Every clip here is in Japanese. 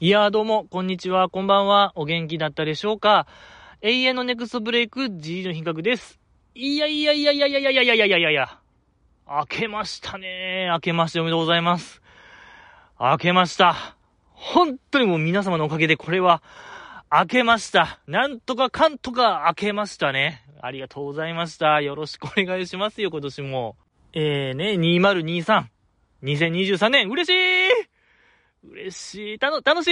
いやーどうも、こんにちは、こんばんは。お元気だったでしょうか？永遠のネクストブレイク G の品格です。いやいやいやいやいやいやいやいやいやいやいや。明けましたね明けましておめでとうございます。明けました。本当にもう皆様のおかげでこれは、明けました。なんとかかんとか明けましたね。ありがとうございました。よろしくお願いしますよ、今年も。えーね、2023。2023年、嬉しい嬉しい。たの、楽しい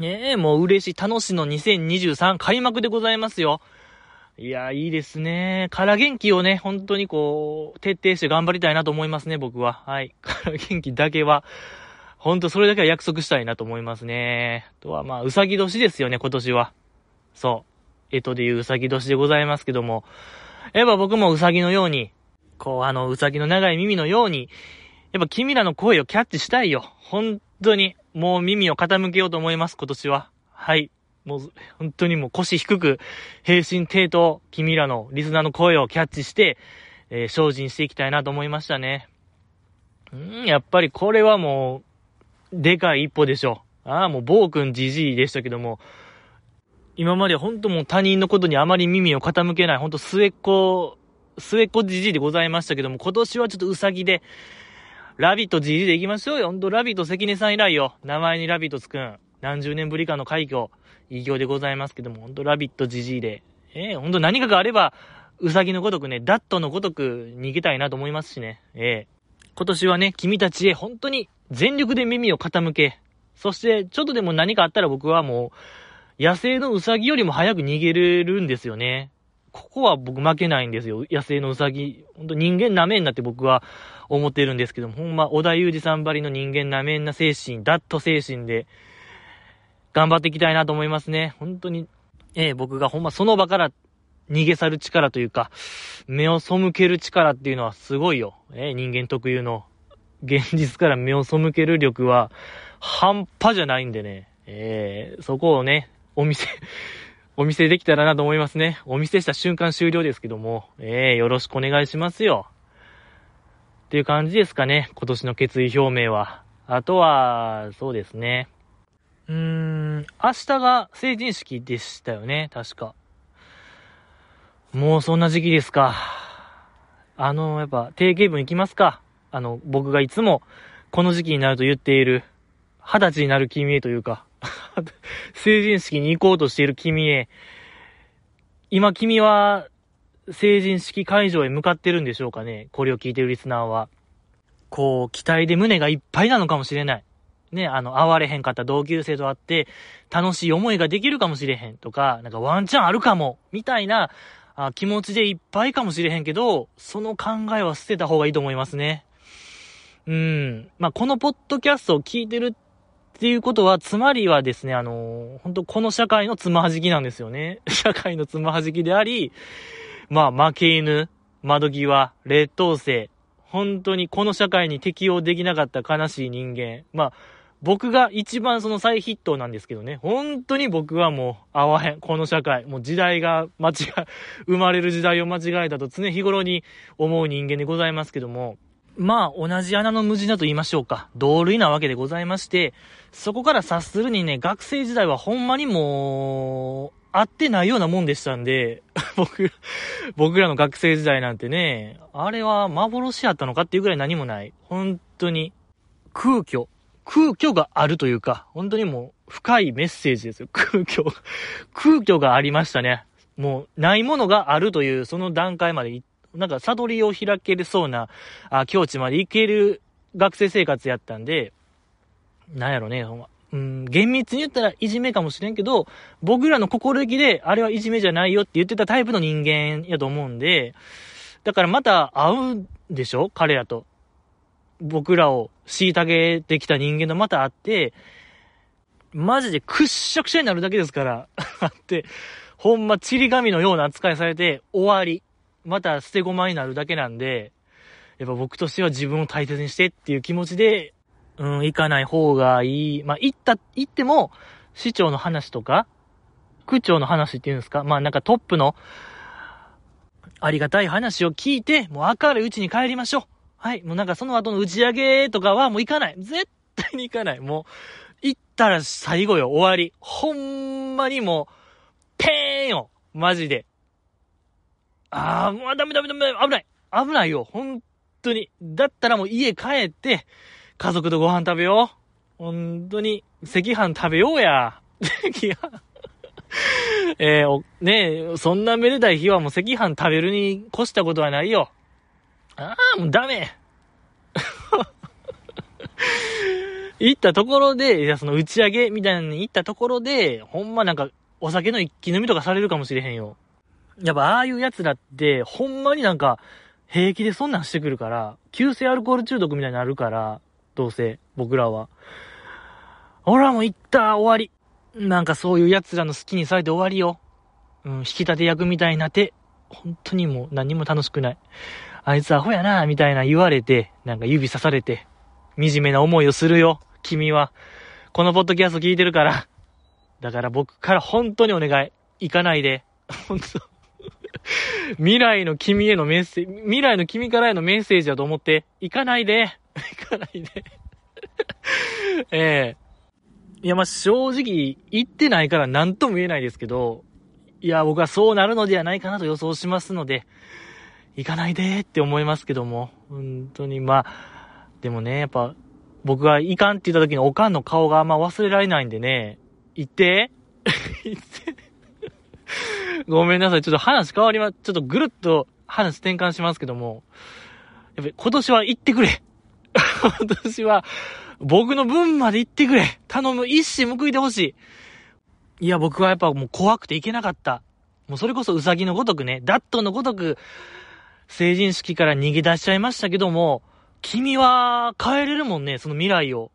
ねえ、もう嬉しい。楽しいの2023開幕でございますよ。いや、いいですね。から元気をね、本当にこう、徹底して頑張りたいなと思いますね、僕は。はい。から元気だけは、本当それだけは約束したいなと思いますね。とは、まあ、うさぎ年ですよね、今年は。そう。えとでいううさぎ年でございますけども。やっぱ僕もうさぎのように、こう、あの、うさぎの長い耳のように、やっぱ君らの声をキャッチしたいよ。本当に、もう耳を傾けようと思います、今年は。はい。もう、本当にもう腰低く、平身低頭、君らのリスナーの声をキャッチして、えー精進していきたいなと思いましたね。うん、やっぱりこれはもう、でかい一歩でしょう。ああ、もう暴君じじいでしたけども、今まで本当もう他人のことにあまり耳を傾けない、本当末っ子、末っ子じじいでございましたけども、今年はちょっとうさぎで、ラビット GG で行きましょうよ。ほんと、ラビット関根さん以来よ。名前にラビットつくん。何十年ぶりかの快挙、偉業でございますけども、ほんと、ラビット GG で。ええほんと何かがあれば、うさぎのごとくね、ダットのごとく逃げたいなと思いますしね。ええ今年はね、君たちへ本当に全力で耳を傾け、そして、ちょっとでも何かあったら僕はもう、野生のうさぎよりも早く逃げれるんですよね。ここは僕負けないんですよ。野生のうさぎ。ほんと人間なめんなって僕は思ってるんですけども、ほんま、小田裕二さんばりの人間なめんな精神、ダット精神で、頑張っていきたいなと思いますね。本当に、ええ僕がほんまその場から逃げ去る力というか、目を背ける力っていうのはすごいよ。ええ人間特有の、現実から目を背ける力は、半端じゃないんでね。ええそこをね、お見せ、お見せできたらなと思いますね。お見せした瞬間終了ですけども、ええよろしくお願いしますよ。っていう感じですかね、今年の決意表明は。あとは、そうですね。うーん、明日が成人式でしたよね、確か。もうそんな時期ですか。あの、やっぱ、定型文いきますか。あの、僕がいつも、この時期になると言っている、二十歳になる君へというか、成人式に行こうとしている君へ、今君は、成人式会場へ向かってるんでしょうかね？これを聞いてるリスナーは。こう、期待で胸がいっぱいなのかもしれない。ね、あの、会われへんかった同級生と会って、楽しい思いができるかもしれへんとか、なんかワンチャンあるかも、みたいなあ気持ちでいっぱいかもしれへんけど、その考えは捨てた方がいいと思いますね。うん。まあ、このポッドキャストを聞いてるっていうことは、つまりはですね、あの本当この社会のつまはじきなんですよね。社会のつまはじきであり、まあ、負け犬、窓際、劣等生、本当にこの社会に適応できなかった悲しい人間。まあ、僕が一番その再筆頭なんですけどね。本当に僕はもう合わへん。この社会。もう時代が間違い、生まれる時代を間違えたと常日頃に思う人間でございますけども。まあ、同じ穴の無地だと言いましょうか。同類なわけでございまして、そこから察するにね、学生時代はほんまにもう、合ってないようなもんでしたんで、僕、僕らの学生時代なんてね、あれは幻やったのかっていうぐらい何もない。本当に、空虚。空虚があるというか、本当にもう、深いメッセージですよ。空虚。空虚がありましたね。もう、ないものがあるという、その段階までい、なんか、悟りを開けるそうな、あ、境地まで行ける学生生活やったんで、なんやろね、ほんま。うん、厳密に言ったらいじめかもしれんけど、僕らの心意気で、あれはいじめじゃないよって言ってたタイプの人間やと思うんで、だからまた会うんでしょ彼らと。僕らを虐げてきた人間とまた会って、マジでくっしゃくしゃになるだけですから、会って、ほんま、ちり紙のような扱いされて、終わり。また捨て駒になるだけなんで、やっぱ僕としては自分を大切にしてっていう気持ちで、うん、行かない方がいい。まあ、行った、行っても、市長の話とか、区長の話っていうんですか？まあ、なんかトップの、ありがたい話を聞いて、もう明るいうちに帰りましょう。はい。もうなんかその後の打ち上げとかはもう行かない。絶対に行かない。もう、行ったら最後よ、終わり。ほんまにもう、ペーンよ。マジで。あー、もうダメダメダメ、危ない。危ないよ。本当に。だったらもう家帰って、家族とご飯食べよう。本当に、赤飯食べようや。赤飯。えー、ねえ、そんなめでたい日はもう赤飯食べるに越したことはないよ。ああ、もうダメ。行ったところで、いや、その打ち上げみたいなのに行ったところで、ほんまなんか、お酒の一気飲みとかされるかもしれへんよ。やっぱああいう奴らって、ほんまになんか、平気でそんなんしてくるから、急性アルコール中毒みたいになるから、どうせ、僕らは。俺はもう行った、終わり。なんかそういう奴らの好きにされて終わりよ。うん、引き立て役みたいなって、本当にもう何も楽しくない。あいつアホやな、みたいな言われて、なんか指さされて、惨めな思いをするよ、君は。このポッドキャスト聞いてるから。だから僕から本当にお願い。行かないで。本当未来の君へのメッセージ、未来の君からへのメッセージだと思って、行かないで。行かないで。ええ。ー、いや、ま正直、行ってないから何とも言えないですけど、いや、僕はそうなるのではないかなと予想しますので、行かないでって思いますけども、本当に、まあ、でもね、やっぱ、僕が行かんって言った時のおかんの顔があんま忘れられないんでね、行って。行って。ごめんなさい。ちょっと話変わりま、ちょっとぐるっと話転換しますけども、やっぱり今年は行ってくれ 今年は、僕の分まで行ってくれ頼む一矢報いてほしいいや、僕はやっぱもう怖くて行けなかった。もうそれこそウサギのごとくね、ダットのごとく、成人式から逃げ出しちゃいましたけども、君は変えれるもんね、その未来を。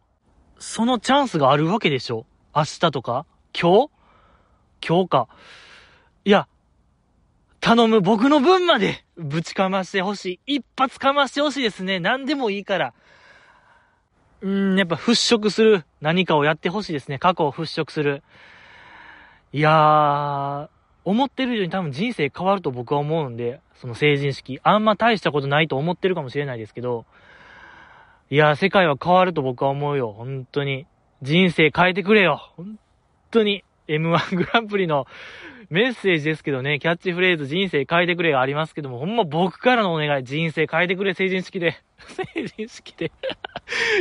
そのチャンスがあるわけでしょ明日とか？今日？今日か。いや、頼む、僕の分までぶちかましてほしい。一発かましてほしいですね。何でもいいから。うーん、やっぱ払拭する何かをやってほしいですね。過去を払拭する。いやー、思ってる以上に多分人生変わると僕は思うんで、その成人式。あんま大したことないと思ってるかもしれないですけど、いやー、世界は変わると僕は思うよ。本当に。人生変えてくれよ。本当に。M1 グランプリのメッセージですけどね、キャッチフレーズ人生変えてくれがありますけども、ほんま僕からのお願い、人生変えてくれ、成人式で。成人式で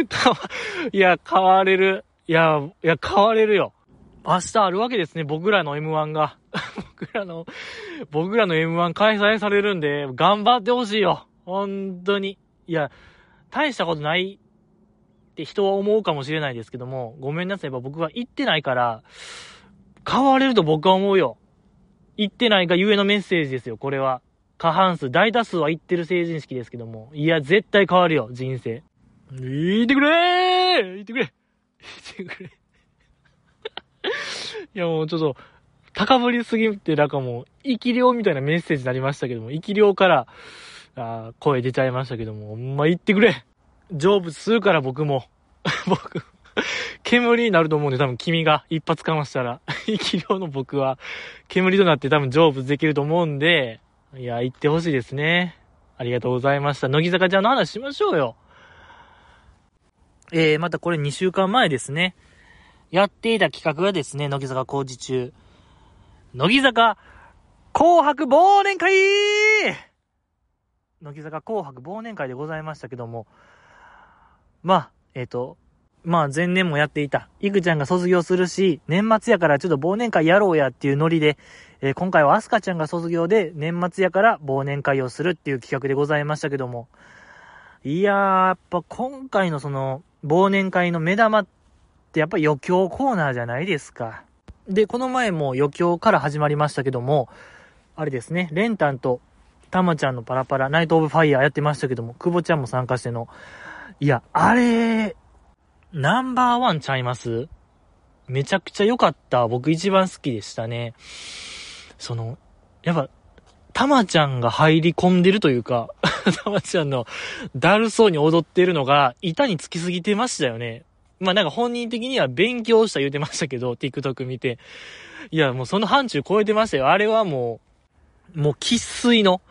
いや、変われる。いや、いや、変われるよ。明日あるわけですね、僕らの M1 が。僕らの、僕らの M1 開催されるんで、頑張ってほしいよ。本当に。いや、大したことないって人は思うかもしれないですけども、ごめんなさい。僕は行ってないから、変われると僕は思うよ。行ってないがゆえのメッセージですよ、これは。過半数、大多数は行ってる成人式ですけども。いや、絶対変わるよ、人生。言ってくれー言ってくれ言ってくれ いや、もうちょっと、高ぶりすぎて、なんかもう、生き量みたいなメッセージになりましたけども、生き量から、あ声出ちゃいましたけども、ほんま言ってくれ成仏するから僕も。僕、煙になると思うんで、多分君が一発かましたら、生き量の僕は、煙となって多分成仏できると思うんで、いや、言ってほしいですね。ありがとうございました。乃木坂ちゃんの話しましょうよ。えー、またこれ2週間前ですね。やっていた企画がですね、乃木坂工事中。乃木坂紅白忘年会乃木坂紅白忘年会でございましたけども、まあ、えっ、ー、と、まあ前年もやっていた。いくちゃんが卒業するし、年末やからちょっと忘年会やろうやっていうノリで、えー、今回はアスカちゃんが卒業で年末やから忘年会をするっていう企画でございましたけども。いやー、やっぱ今回のその忘年会の目玉ってやっぱ余興コーナーじゃないですか。で、この前も余興から始まりましたけども、あれですね、レンタンとタマちゃんのパラパラ、ナイトオブファイヤーやってましたけども、久保ちゃんも参加しての、いや、あれ、ナンバーワンちゃいます？めちゃくちゃ良かった。僕一番好きでしたね。その、やっぱ、たまちゃんが入り込んでるというか、たまちゃんのだるそうに踊ってるのが板につきすぎてましたよね。まあなんか本人的には勉強した言うてましたけど、TikTok 見て。いや、もうその範疇超えてましたよ。あれはもう、もう喫水の、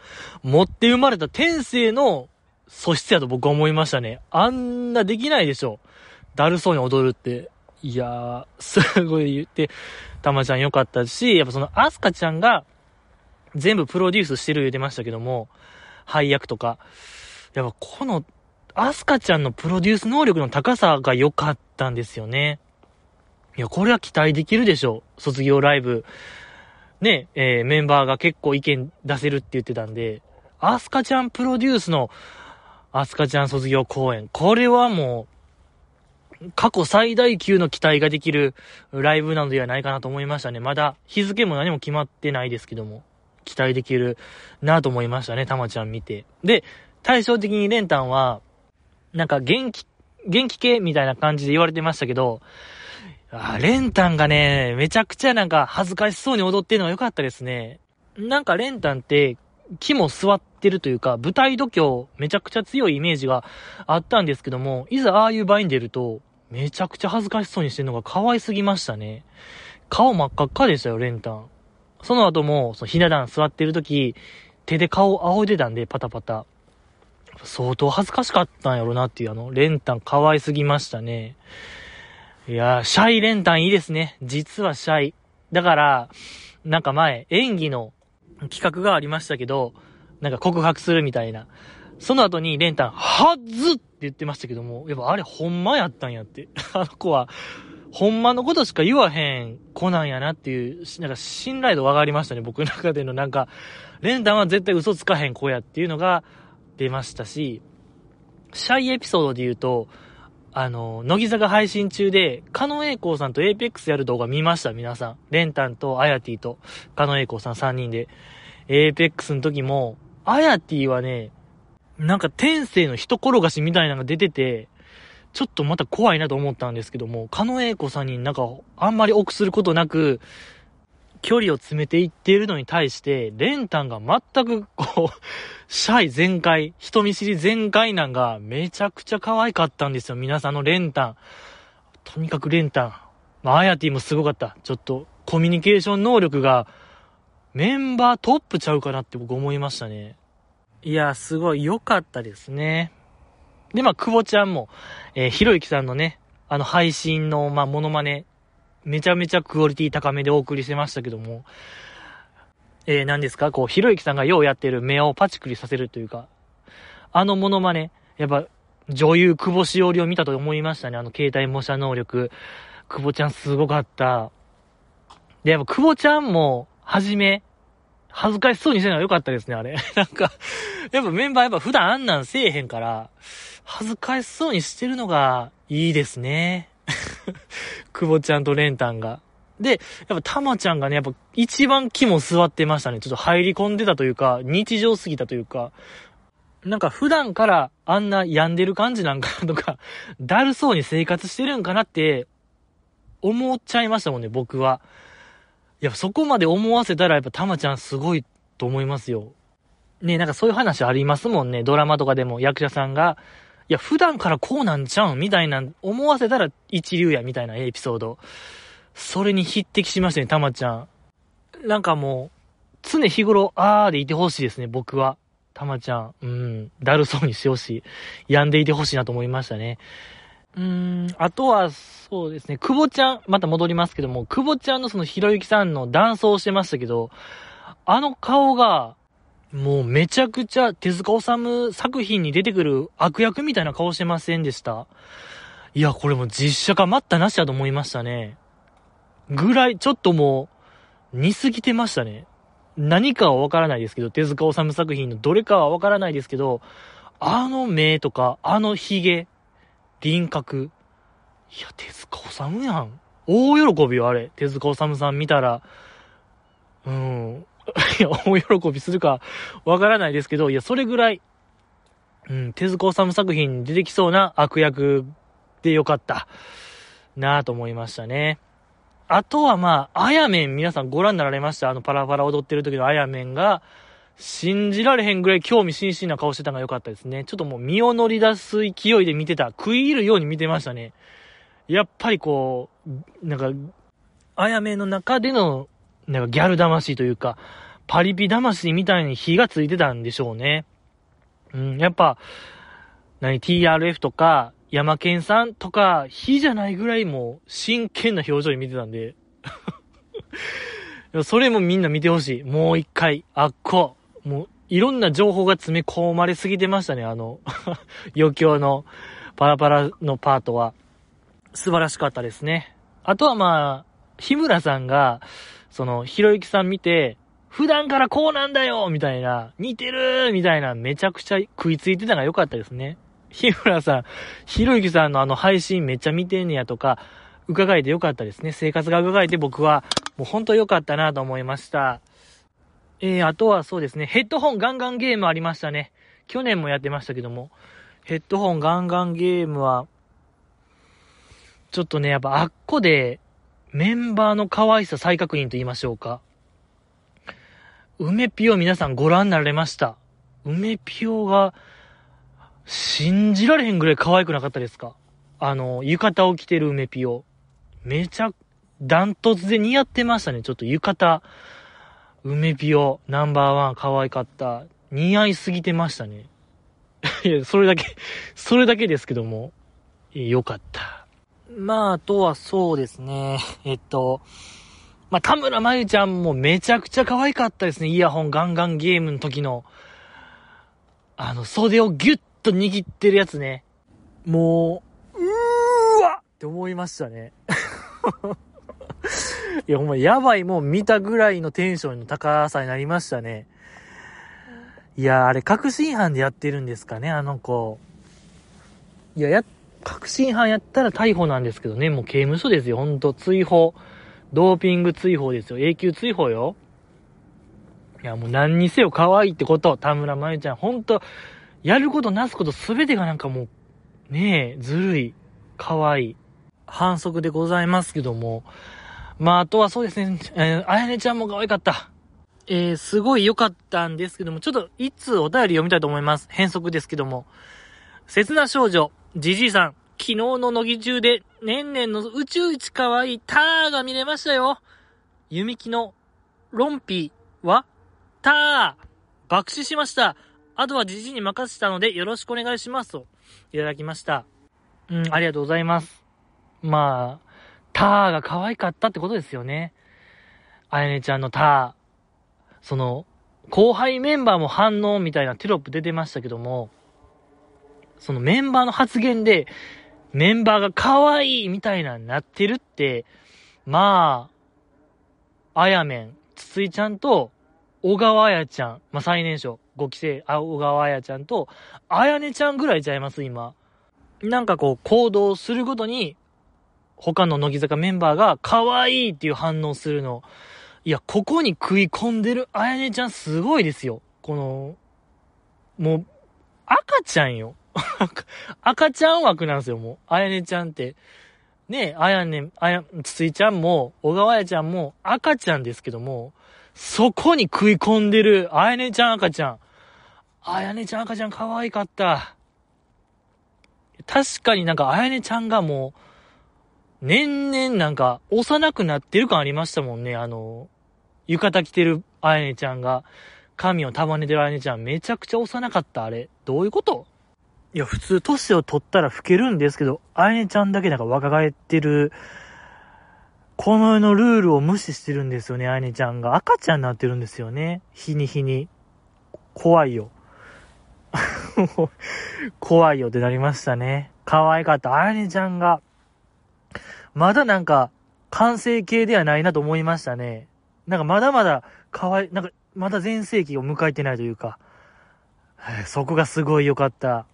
持って生まれた天性の素質やと僕は思いましたね。あんなできないでしょ。だるそうに踊るって。いやー、すごい言って、たまちゃん良かったし、やっぱそのアスカちゃんが全部プロデュースしてる言うてましたけども、配役とか。やっぱこの、アスカちゃんのプロデュース能力の高さが良かったんですよね。いや、これは期待できるでしょう。卒業ライブ。ね、えー、メンバーが結構意見出せるって言ってたんで、アスカちゃんプロデュースのアスカちゃん卒業公演。これはもう、過去最大級の期待ができるライブなのではないかなと思いましたね。まだ日付も何も決まってないですけども、期待できるなと思いましたね、たまちゃん見て。で、対照的にレンタンは、なんか元気、元気系みたいな感じで言われてましたけど、あ、レンタンがね、めちゃくちゃなんか恥ずかしそうに踊ってるのが良かったですね。なんかレンタンって、木も座ってるというか、舞台度胸めちゃくちゃ強いイメージがあったんですけども、いざああいう場に出ると、めちゃくちゃ恥ずかしそうにしてるのが可愛すぎましたね。顔真っ赤っかでしたよ、レンタン。その後も、そのひな壇座ってる時、手で顔を仰いでたんで、パタパタ。相当恥ずかしかったんやろなっていう、あの、レンタン可愛すぎましたね。いやー、シャイ連単いいですね。実はシャイ。だから、なんか前、演技の企画がありましたけど、なんか告白するみたいな。その後にレンタン、はずって言ってましたけども、やっぱあれほんまやったんやって。あの子は、ほんまのことしか言わへん子なんやなっていう、なんか信頼度上がりましたね、僕の中でのなんか、レンタンは絶対嘘つかへん子やっていうのが出ましたし、シャイエピソードで言うと、あの、乃木坂配信中で、カノエイコーさんとエイペックスやる動画見ました、皆さん。レンタンとアヤティと、カノエイコーさん3人で。エイペックスの時も、アヤティはね、なんか天性の人転がしみたいなのが出てて、ちょっとまた怖いなと思ったんですけども、狩野英孝さんになんかあんまり臆することなく、距離を詰めていっているのに対して、レンタンが全くこう、シャイ全開、人見知り全開なんがめちゃくちゃ可愛かったんですよ。皆さんのレンタン。とにかくレンタン。まあ、アヤティもすごかった。ちょっと、コミュニケーション能力が、メンバートップちゃうかなって僕思いましたね。いや、すごい良かったですね。で、まあ、久保ちゃんも、えー、ひろゆきさんのね、あの配信の、まあ、モノマネ、めちゃめちゃクオリティ高めでお送りしてましたけども、えー、何ですか？こう、ひろゆきさんがようやってる目をパチクリさせるというか、あのモノマネ、やっぱ、女優久保しおりを見たと思いましたね。あの携帯模写能力。久保ちゃんすごかった。で、やっぱ久保ちゃんも、はじめ、恥ずかしそうにしてるのが良かったですね、あれ。なんか、やっぱメンバーやっぱ普段あんなんせえへんから、恥ずかしそうにしてるのがいいですね。久保ちゃんとレンタンが。で、やっぱたまちゃんがね、やっぱ一番肝座ってましたね。ちょっと入り込んでたというか、日常すぎたというか、なんか普段からあんな病んでる感じなんかとか、だるそうに生活してるんかなって思っちゃいましたもんね、僕は。いや、そこまで思わせたらやっぱたまちゃんすごいと思いますよ。ね、なんかそういう話ありますもんね。ドラマとかでも役者さんが、いや、普段からこうなんちゃうんみたいな、思わせたら一流や、みたいなエピソード。それに匹敵しましたね、たまちゃん。なんかもう、常日頃、あーでいてほしいですね、僕は。たまちゃん、うん、だるそうにしてほしい。病んでいてほしいなと思いましたね。うん、あとは、そうですね、久保ちゃん、また戻りますけども、久保ちゃんのそのひろゆきさんのダンスをしてましたけど、あの顔が、もうめちゃくちゃ手塚治虫作品に出てくる悪役みたいな顔してませんでした？いや、これも実写化待ったなしだと思いましたね。ぐらい、ちょっともう、似すぎてましたね。何かはわからないですけど、手塚治虫作品のどれかはわからないですけど、あの目とか、あの髭、輪郭。いや、手塚治虫やん。大喜びよ、あれ。手塚治虫さん見たら。うん。いや、大喜びするかわからないですけど、いや、それぐらい、うん、手塚治虫作品に出てきそうな悪役でよかった。なぁと思いましたね。あとはまあ、あやめん皆さんご覧になられました？あのパラパラ踊ってる時のあやめんが、信じられへんぐらい興味津々な顔してたのが良かったですね。ちょっともう身を乗り出す勢いで見てた。食い入るように見てましたね。やっぱりこう、なんか、あやめの中での、なんかギャル魂というか、パリピ魂みたいに火がついてたんでしょうね。うん、やっぱ、何、TRF とか、山健さんとか、火じゃないぐらいもう真剣な表情で見てたんで。それもみんな見てほしい。もう一回、あっこ。もう、いろんな情報が詰め込まれすぎてましたね、あの 余興のパラパラのパートは。素晴らしかったですね。あとはまあ、日村さんが、その、ひろゆきさん見て、普段からこうなんだよみたいな、似てるみたいな、めちゃくちゃ食いついてたのが良かったですね。日村さん、ひろゆきさんのあの配信めっちゃ見てんねやとか、伺えてよかったですね。生活が伺えて僕は、もうほんと良かったなと思いました。えー、あとはそうですね、ヘッドホンガンガンゲームありましたね。去年もやってましたけども、ヘッドホンガンガンゲームは、ちょっとね、やっぱあっこで、メンバーの可愛さ再確認と言いましょうか。梅ピオ皆さんご覧になられました。梅ピオが、信じられへんぐらい可愛くなかったですか？あの、浴衣を着てる梅ピオ。めちゃ、ダントツで似合ってましたね。ちょっと浴衣。梅ピオ、ナンバーワン可愛かった。似合いすぎてましたね。いや、それだけ、それだけですけども、よかった。まあ、あとはそうですね。えっと、まあ、田村まゆちゃんもめちゃくちゃ可愛かったですね。イヤホンガンガンゲームの時の、あの、袖をギュッと握ってるやつね。もう、うーわって思いましたね。いや、ほんま、やばいもう見たぐらいのテンションの高さになりましたね。いや、あれ、確信犯でやってるんですかね、あの子。いや、や、確信犯やったら逮捕なんですけどね、もう刑務所ですよ、ほんと、追放。ドーピング追放ですよ。永久追放よ。いや、もう何にせよ可愛いってこと。田村真由ちゃん、ほんと、やることなすことすべてがなんかもう、ねえ、ずるい。可愛い。反則でございますけども。まあ、あとはそうですね、えー、あやねちゃんも可愛かった。えー、すごい良かったんですけども、ちょっと、いつお便り読みたいと思います。変則ですけども。切な少女、じじいさん。昨日の乃木中で、年々の宇宙一可愛いターが見れましたよ。弓木のロンピーはター爆死しました。あとはじじいに任せたのでよろしくお願いしますと、いただきました。うん、ありがとうございます。まあ、ターが可愛かったってことですよね。あやねちゃんのター。その、後輩メンバーも反応みたいなテロップ出てましたけども、そのメンバーの発言で、メンバーが可愛いみたいなになってるって、まあ、あやめん、つついちゃんと、小川あやちゃん、まあ、最年少、5期生、小川あやちゃんと、あやねちゃんぐらいちゃいます、今。なんかこう、行動するごとに、他の乃木坂メンバーが可愛いっていう反応するの。いや、ここに食い込んでるあやねちゃんすごいですよ。この、もう、赤ちゃんよ。赤ちゃん枠なんですよ、もう。あやねちゃんって。ねえあやね、あや、つついちゃんも、小川やちゃんも赤ちゃんですけども、そこに食い込んでる、あやねちゃん赤ちゃん。あやねちゃん赤ちゃん可愛かった。確かになんかあやねちゃんがもう、年々なんか幼くなってる感ありましたもんね、あの、浴衣着てるあやねちゃんが、髪を束ねてるあやねちゃんめちゃくちゃ幼かった、あれ。どういうこと？いや、普通、年を取ったら老けるんですけど、あやねちゃんだけなんか若返ってる、この世のルールを無視してるんですよね、あやねちゃんが。赤ちゃんになってるんですよね。日に日に。怖いよ。怖いよってなりましたね。可愛かった。あやねちゃんが、まだなんか、完成形ではないなと思いましたね。なんかまだまだ可愛い、なんかまだ全盛期を迎えてないというか、そこがすごい良かった。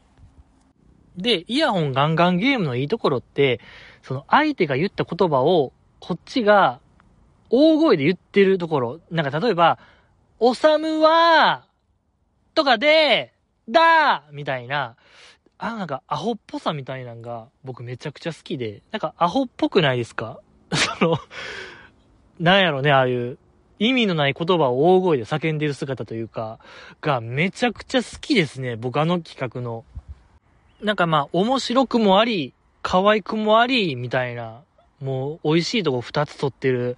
で、イヤホンガンガンゲームのいいところって、その相手が言った言葉を、こっちが大声で言ってるところ。なんか例えば、おさむは、とかで、だみたいな、あ、なんかアホっぽさみたいなのが僕めちゃくちゃ好きで、なんかアホっぽくないですか？その、なんやろね、ああいう意味のない言葉を大声で叫んでる姿というか、がめちゃくちゃ好きですね。僕あの企画の。なんかまあ、面白くもあり、可愛くもあり、みたいな、もう、美味しいとこ二つ取ってる、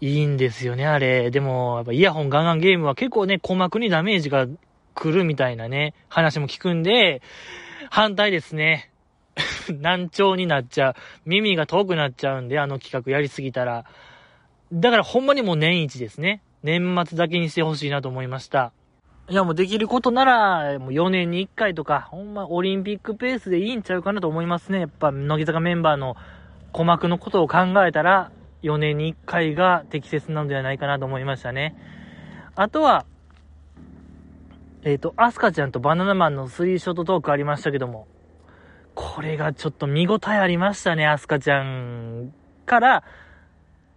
いいんですよね、あれ。でも、やっぱイヤホンガンガンゲームは結構ね、鼓膜にダメージが来るみたいなね、話も聞くんで、反対ですね。難聴になっちゃう。耳が遠くなっちゃうんで、あの企画やりすぎたら。だからほんまにもう年一ですね。年末だけにしてほしいなと思いました。いやもうできることなら、もう4年に1回とか、ほんまオリンピックペースでいいんちゃうかなと思いますね。やっぱ、乃木坂メンバーの鼓膜のことを考えたら、4年に1回が適切なのではないかなと思いましたね。あとは、えっ、ー、と、アスカちゃんとバナナマンのスリーショットトークありましたけども、これがちょっと見応えありましたね、アスカちゃんから、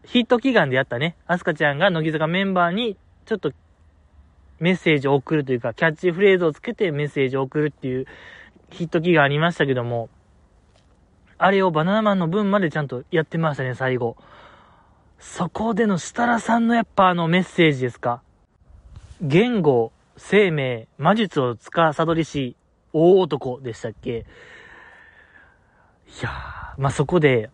ヒット祈願でやったね、アスカちゃんが乃木坂メンバーに、ちょっと、メッセージを送るというか、キャッチフレーズをつけてメッセージを送るっていうヒット祈願ありましたけども、あれをバナナマンの分までちゃんとやってましたね、最後。そこでの設楽さんのやっぱあのメッセージですか。言語、生命、魔術を司りし、大男でしたっけ？いやー、まあ、そこで、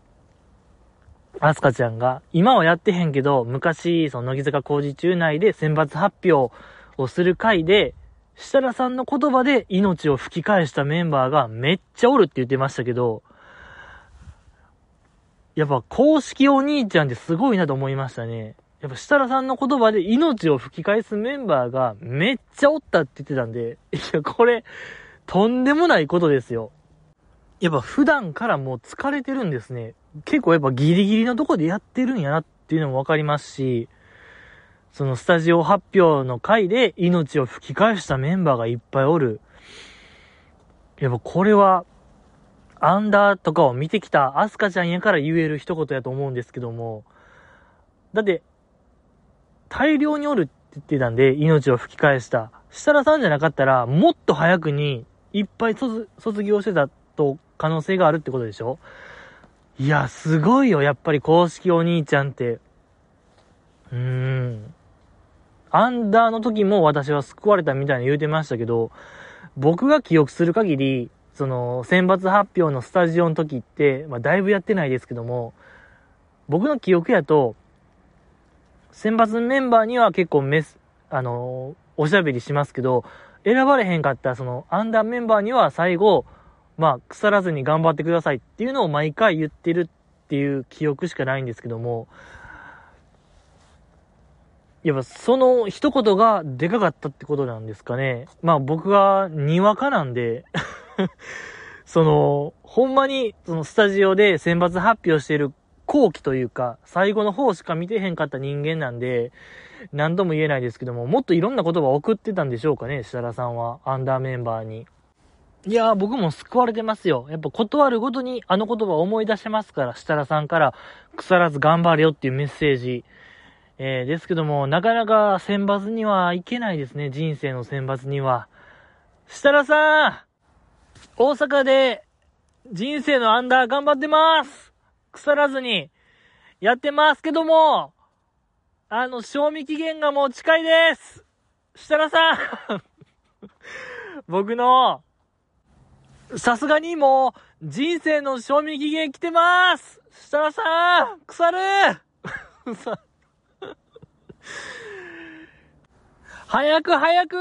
アスカちゃんが、今はやってへんけど、昔、その乃木坂工事中内で選抜発表をする回で、設楽さんの言葉で命を吹き返したメンバーがめっちゃおるって言ってましたけど、やっぱ公式お兄ちゃんってすごいなと思いましたね。やっぱ設楽さんの言葉で命を吹き返すメンバーがめっちゃおったって言ってたんで、いや、これ、とんでもないことですよ。やっぱ普段からもう疲れてるんですね。結構やっぱギリギリのとこでやってるんやなっていうのもわかりますし、そのスタジオ発表の回で命を吹き返したメンバーがいっぱいおる。やっぱこれは、アンダーとかを見てきたアスカちゃんやから言える一言やと思うんですけども、だって、大量におるって言ってたんで、命を吹き返した。設楽さんじゃなかったら、もっと早くに、いっぱい卒業してたと可能性があるってことでしょ？いや、すごいよ、やっぱり公式お兄ちゃんって。うーん。アンダーの時も私は救われたみたいに言うてましたけど、僕が記憶する限り、その、選抜発表のスタジオの時って、まあ、だいぶやってないですけども、僕の記憶やと、選抜メンバーには結構メス、あのおしゃべりしますけど、選ばれへんかったそのアンダーメンバーには最後、まあ、腐らずに頑張ってくださいっていうのを毎回言ってるっていう記憶しかないんですけども、やっぱその一言がでかかったってことなんですかね。まあ僕がにわかなんで その、ほんまにそのスタジオで選抜発表してる後期というか、最後の方しか見てへんかった人間なんで、何度も言えないですけども、もっといろんな言葉を送ってたんでしょうかね、設楽さんは、アンダーメンバーに。いやー、僕も救われてますよ。やっぱ断るごとにあの言葉を思い出しますから、設楽さんから腐らず頑張れよっていうメッセージ。えー、ですけども、なかなか選抜にはいけないですね、人生の選抜には。設楽さん大阪で人生のアンダー頑張ってます腐らずにやってますけども、あの、賞味期限がもう近いです。設楽さん。僕のさすがにもう、人生の賞味期限来てます。設楽さん腐る。早く早く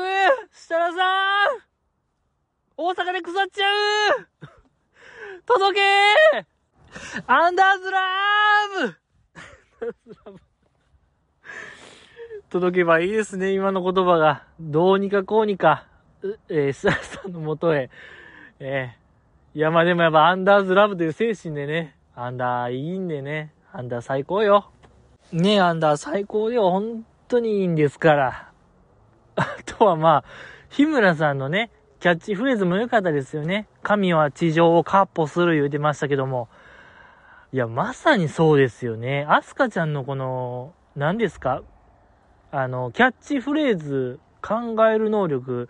設楽さん。大阪で腐っちゃう。届け。アンダーズラブ届けばいいですね、今の言葉が。どうにかこうにか、えー、スラさんのもとへえー、いや、まあでもやっぱアンダーズラブという精神でね、アンダーいいんでね、アンダー最高よ。ねアンダー最高よ。本当にいいんですから。あとはまあ、日村さんのね、キャッチフレーズも良かったですよね。神は地上をカッポする言うてましたけども。いや、まさにそうですよね。アスカちゃんのこの、何ですか？あの、キャッチフレーズ考える能力、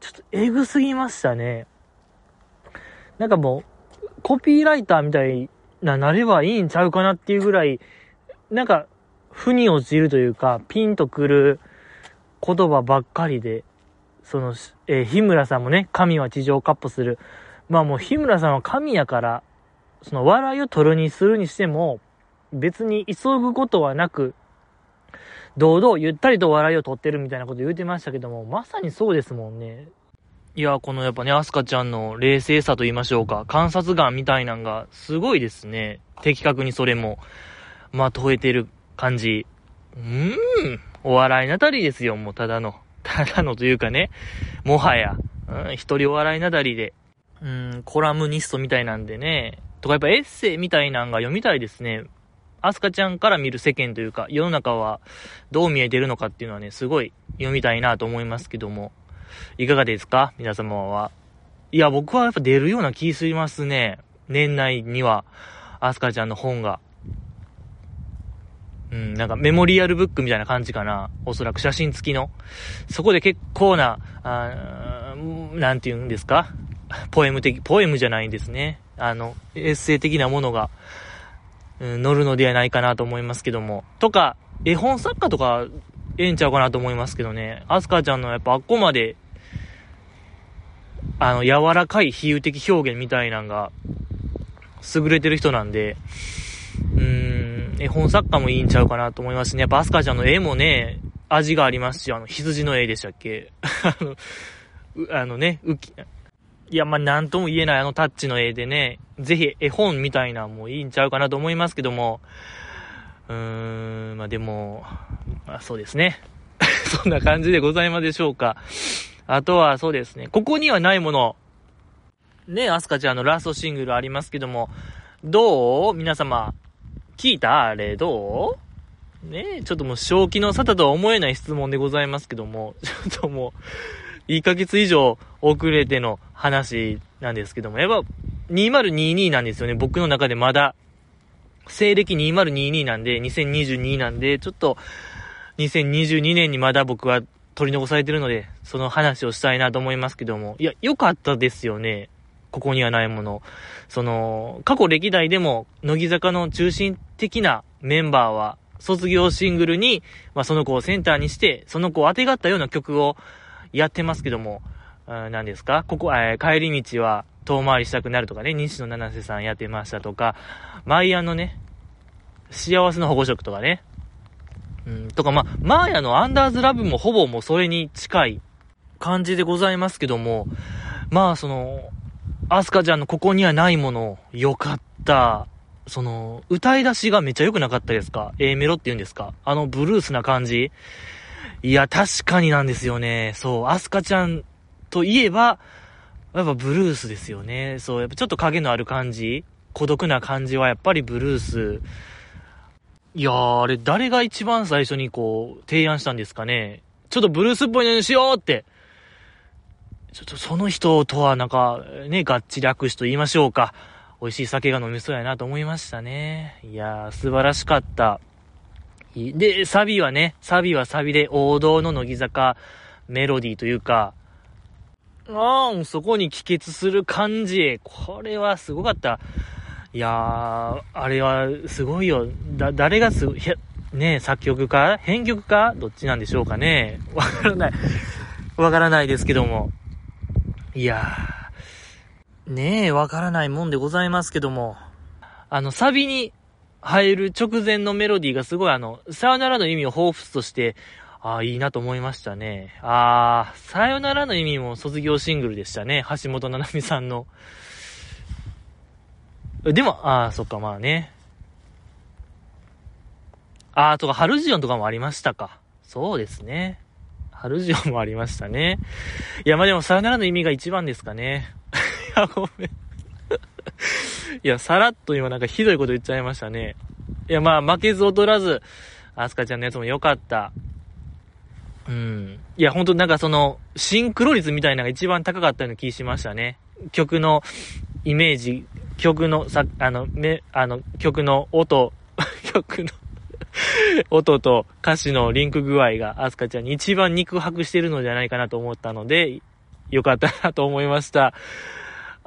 ちょっとエグすぎましたね。なんかもう、コピーライターみたいななればいいんちゃうかなっていうぐらい、なんか、腑に落ちるというか、ピンとくる言葉ばっかりで、その、えー、日村さんもね、神は地上をカッポする。まあもう日村さんは神やから、その笑いを取るにするにしても、別に急ぐことはなく、堂々ゆったりと笑いを取ってるみたいなこと言うてましたけども、まさにそうですもんね。いや、このやっぱね、アスカちゃんの冷静さと言いましょうか、観察眼みたいなんが、すごいですね。的確にそれも、まあ、問えてる感じ。うーん、お笑いなたりですよ、もうただの。ただのというかね、もはや、うん、一人お笑いなたりで、うん、コラムニストみたいなんでね、とかやっぱエッセイみたいなんが読みたいですね。アスカちゃんから見る世間というか、世の中はどう見えてるのかっていうのはね、すごい読みたいなと思いますけども。いかがですか？皆様は。いや、僕はやっぱ出るような気しますね。年内には、アスカちゃんの本が。うん、なんかメモリアルブックみたいな感じかな。おそらく写真付きの。そこで結構な、あなんて言うんですか？ポエム的、ポエムじゃないんですね。あの、エッセイ的なものが、うん、乗るのではないかなと思いますけども。とか、絵本作家とか、ええんちゃうかなと思いますけどね。アスカちゃんのやっぱあっこまで、あの、柔らかい比喩的表現みたいなんが、優れてる人なんで、うーん、絵本作家もいいんちゃうかなと思いますね。やっぱアスカちゃんの絵もね、味がありますし、あの、羊の絵でしたっけ あの、あのね、浮き、いや、まあ、なんとも言えないあのタッチの絵でね、ぜひ絵本みたいなもいいんちゃうかなと思いますけども、うーん、まあ、でも、まあ、そうですね。そんな感じでございますでしょうか。あとはそうですね、ここにはないもの、ね、アスカちゃんのラストシングルありますけども、どう？皆様、聞いた？あれどう？ねちょっともう正気の沙汰とは思えない質問でございますけども、ちょっともう、1ヶ月以上遅れての話なんですけども、やっぱ2022なんですよね。僕の中でまだ、西暦2022なんで、2022なんで、ちょっと、2022年にまだ僕は取り残されてるので、その話をしたいなと思いますけども、いや、良かったですよね。ここにはないもの。その、過去歴代でも、乃木坂の中心的なメンバーは、卒業シングルに、まあ、その子をセンターにして、その子を当てがったような曲をやってますけども、何ですか？ここ、えー、帰り道は遠回りしたくなるとかね、西野七瀬さんやってましたとか、マイアのね、幸せの保護色とかね、うん、とか、まあ、マーヤのアンダーズラブもほぼもうそれに近い感じでございますけども、まあ、その、アスカちゃんのここにはないもの、よかった。その、歌い出しがめっちゃ良くなかったですか ?A メロって言うんですか？あのブルースな感じいや、確かになんですよね。そう、アスカちゃんといえば、やっぱブルースですよね。そう、やっぱちょっと影のある感じ孤独な感じはやっぱりブルース。いやー、あれ誰が一番最初にこう、提案したんですかね。ちょっとブルースっぽいのにしようって。ちょっとその人とはなんか、ね、がっちり握手と言いましょうか。美味しい酒が飲みそうやなと思いましたね。いやー、素晴らしかった。で、サビはね、サビはサビで王道の乃木坂メロディーというか、ああ、そこに帰結する感じ。これはすごかった。いやー、あれはすごいよ。だ、誰がすごい、ね作曲家？編曲家？どっちなんでしょうかねわからない。わからないですけども。いやー、ねえ、わからないもんでございますけども。あの、サビに入る直前のメロディーがすごいあの、さよならの意味を彷彿として、ああ、いいなと思いましたね。ああ、さよならの意味も卒業シングルでしたね。橋本七海さんの。でも、ああ、そっか、まあね。ああ、とか、ハルジオンとかもありましたか。そうですね。ハルジオンもありましたね。いや、まあでも、さよならの意味が一番ですかね。いや、ごめん。いや、さらっと今なんかひどいこと言っちゃいましたね。いや、まあ、負けず劣らず、アスカちゃんのやつも良かった。うん。いや、ほんとなんかその、シンクロ率みたいなのが一番高かったような気しましたね。曲のイメージ、曲のさ、あの、ね、あの、曲の音、曲の 音と歌詞のリンク具合がアスカちゃんに一番肉薄してるのじゃないかなと思ったので、よかったなと思いました。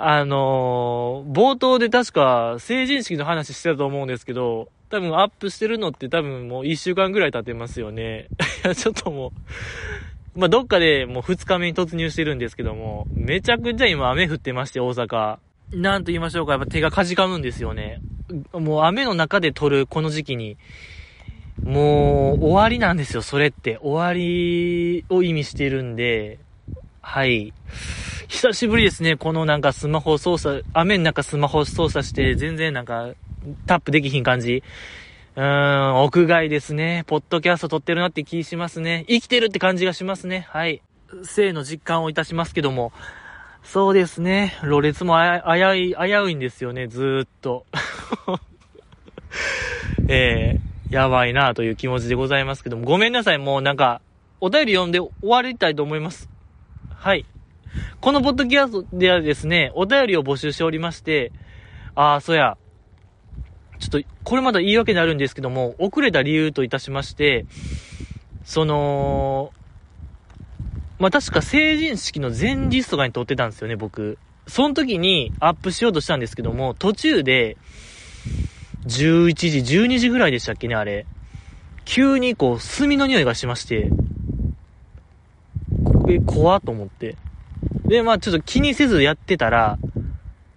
あのー、冒頭で確か成人式の話してたと思うんですけど、多分アップしてるのって多分もう1週間ぐらい経ってますよね。いや、ちょっともう、ま、どっかでもう2日目に突入してるんですけども、めちゃくちゃ今雨降ってまして、大阪。なんと言いましょうか、やっぱ手がかじかむんですよね。もう雨の中で撮るこの時期に、もう終わりなんですよ、それって。終わりを意味してるんで、はい。久しぶりですね。このなんかスマホ操作、雨の中スマホ操作して全然なんかタップできひん感じ。うーん、屋外ですね。ポッドキャスト撮ってるなって気しますね。生きてるって感じがしますね。はい。生の実感をいたしますけども。そうですね。ろれつもあや、危うい、危ういんですよね。ずーっと。えー、やばいなという気持ちでございますけども。ごめんなさい。もうなんか、お便り読んで終わりたいと思います。はい。このポッドキャストではですね、お便りを募集しておりまして、ああ、そうや。ちょっと、これまだ言い訳になるんですけども、遅れた理由といたしまして、その、まあ、確か成人式の前日とかに撮ってたんですよね、僕。その時にアップしようとしたんですけども、途中で、11時、12時ぐらいでしたっけね、あれ。急にこう、炭の匂いがしまして、え、怖と思って。で、まあちょっと気にせずやってたら、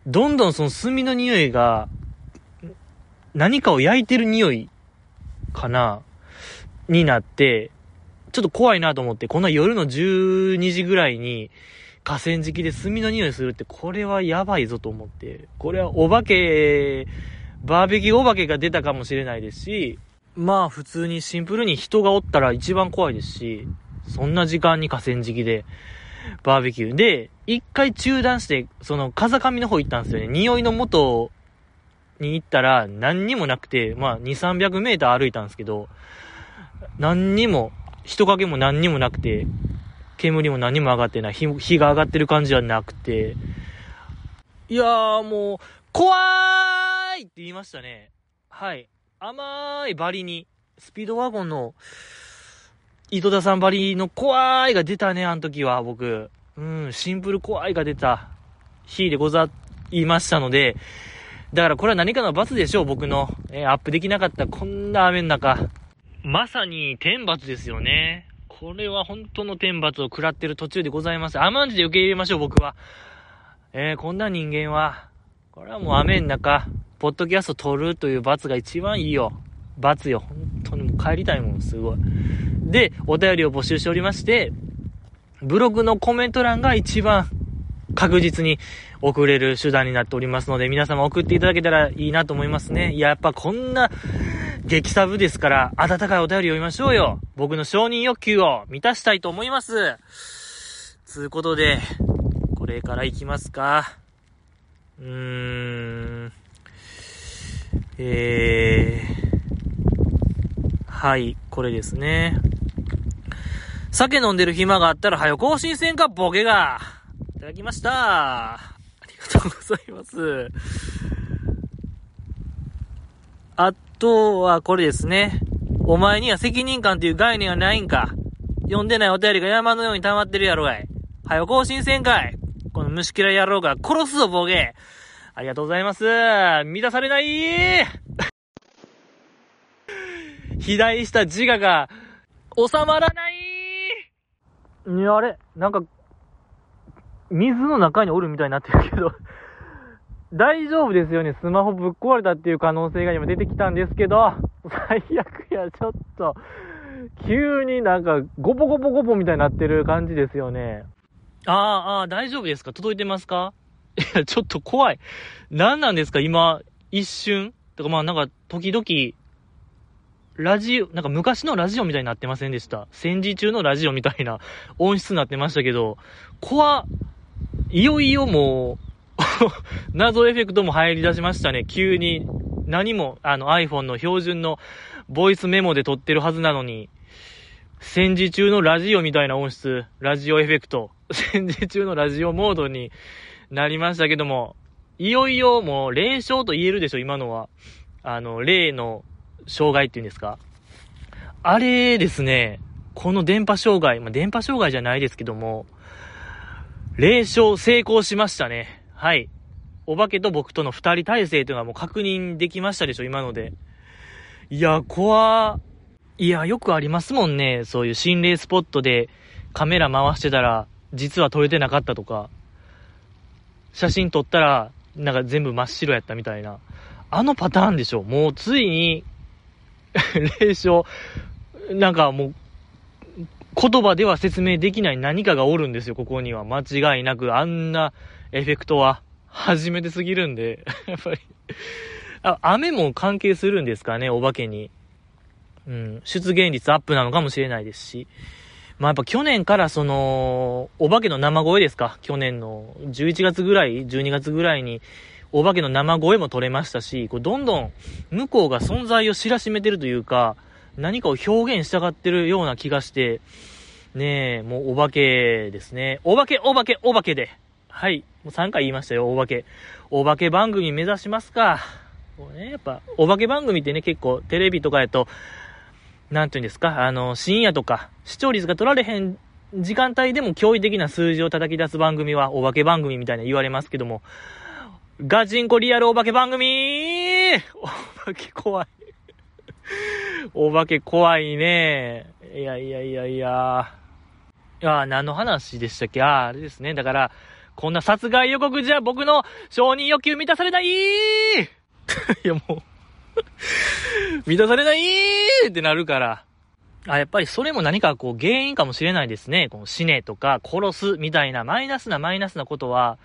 どんどんその炭の匂いが、何かを焼いてる匂いかなになって、ちょっと怖いなと思って、この夜の12時ぐらいに河川敷で炭の匂いするって、これはやばいぞと思って、これはお化け、バーベキューお化けが出たかもしれないですし、まあ普通にシンプルに人がおったら一番怖いですし、そんな時間に河川敷で、バーベキュー。で、一回中断して、その風上の方行ったんですよね。匂いの元に行ったら何にもなくて、まあ2、300メーター歩いたんですけど、何にも、人影も何にもなくて、煙も何も上がってない。火火が上がってる感じはなくて、いやーもう、怖ーいって言いましたね。はい。甘いバリに、スピードワゴンの、井戸田さんばりの怖いが出たね、あの時は、僕。うん、シンプル怖いが出た日でございましたので、だからこれは何かの罰でしょう、僕の。えー、アップできなかったこんな雨の中。まさに天罰ですよね。これは本当の天罰を食らってる途中でございます。甘んじで受け入れましょう、僕は。えー、こんな人間は、これはもう雨の中、ポッドキャスト撮るという罰が一番いいよ。罰よ。本当にもう帰りたいもん、すごい。で、お便りを募集しておりまして、ブログのコメント欄が一番確実に送れる手段になっておりますので、皆様送っていただけたらいいなと思いますね。いや、やっぱこんな激サブですから、温かいお便り読みましょうよ。僕の承認欲求を満たしたいと思います。つうことで、これから行きますか。うーん。えー。はい、これですね。酒飲んでる暇があったら、早く更新せんか、ボケが。いただきました。ありがとうございます。あとはこれですね。お前には責任感という概念はないんか。読んでないお便りが山のように溜まってるやろがい。早更新せんかい。この虫嫌い野郎が殺すぞ、ボケ。ありがとうございます。満たされない肥大した自我が収まらないいや、あれなんか、水の中におるみたいになってるけど 大丈夫ですよね。スマホぶっ壊れたっていう可能性が今出てきたんですけど、最悪や、ちょっと、急になんか、ゴポゴポゴポみたいになってる感じですよね。ああ、ああ、大丈夫ですか？届いてますか？いや、ちょっと怖い。何なんですか？今、一瞬？とか、まあなんか、時々、ラジオ、なんか昔のラジオみたいになってませんでした？戦時中のラジオみたいな 音質になってましたけど、怖いよいよもう 謎エフェクトも入り出しましたね。急に。何も、あの iPhone の標準のボイスメモで撮ってるはずなのに、戦時中のラジオみたいな音質、ラジオエフェクト、戦時中のラジオモードになりましたけども、いよいよもう霊障と言えるでしょ、今のは。あの、霊の障害っていうんですか？あれですね、この電波障害、まあ、電波障害じゃないですけども、霊障成功しましたね。はい。お化けと僕との二人体制というのはもう確認できましたでしょ、今ので。いや、怖いや、よくありますもんね。そういう心霊スポットでカメラ回してたら、実は撮れてなかったとか、写真撮ったら、なんか全部真っ白やったみたいな。あのパターンでしょ。もうついに 霊障、なんかもう、言葉では説明できない何かがおるんですよ、ここには。間違いなく、あんなエフェクトは。初めてすぎるんで、やっぱり。あ、雨も関係するんですかね、お化けに。うん、出現率アップなのかもしれないですし。まあやっぱ去年からその、お化けの生声ですか？去年の。11月ぐらい、12月ぐらいに、お化けの生声も取れましたし、こうどんどん向こうが存在を知らしめてるというか、何かを表現したがってるような気がして、ねえ、もうお化けですね。お化け、お化け、お化けで。はい。もう3回言いましたよ、お化け。お化け番組目指しますか。こうね、やっぱ、お化け番組ってね、結構テレビとかやと、なんていうんですか、あの、深夜とか、視聴率が取られへん時間帯でも驚異的な数字を叩き出す番組はお化け番組みたいな言われますけども、ガチンコリアルお化け番組お化け怖いお化け怖いね。いやいやいやいや。いや、何の話でしたっけ？ああ、あれですね。だから、こんな殺害予告じゃ僕の承認欲求満たされない いやもう満たされないってなるから。あ、やっぱりそれも何かこう原因かもしれないですね。この死ねとか殺すみたいなマイナスなマイナスなことは、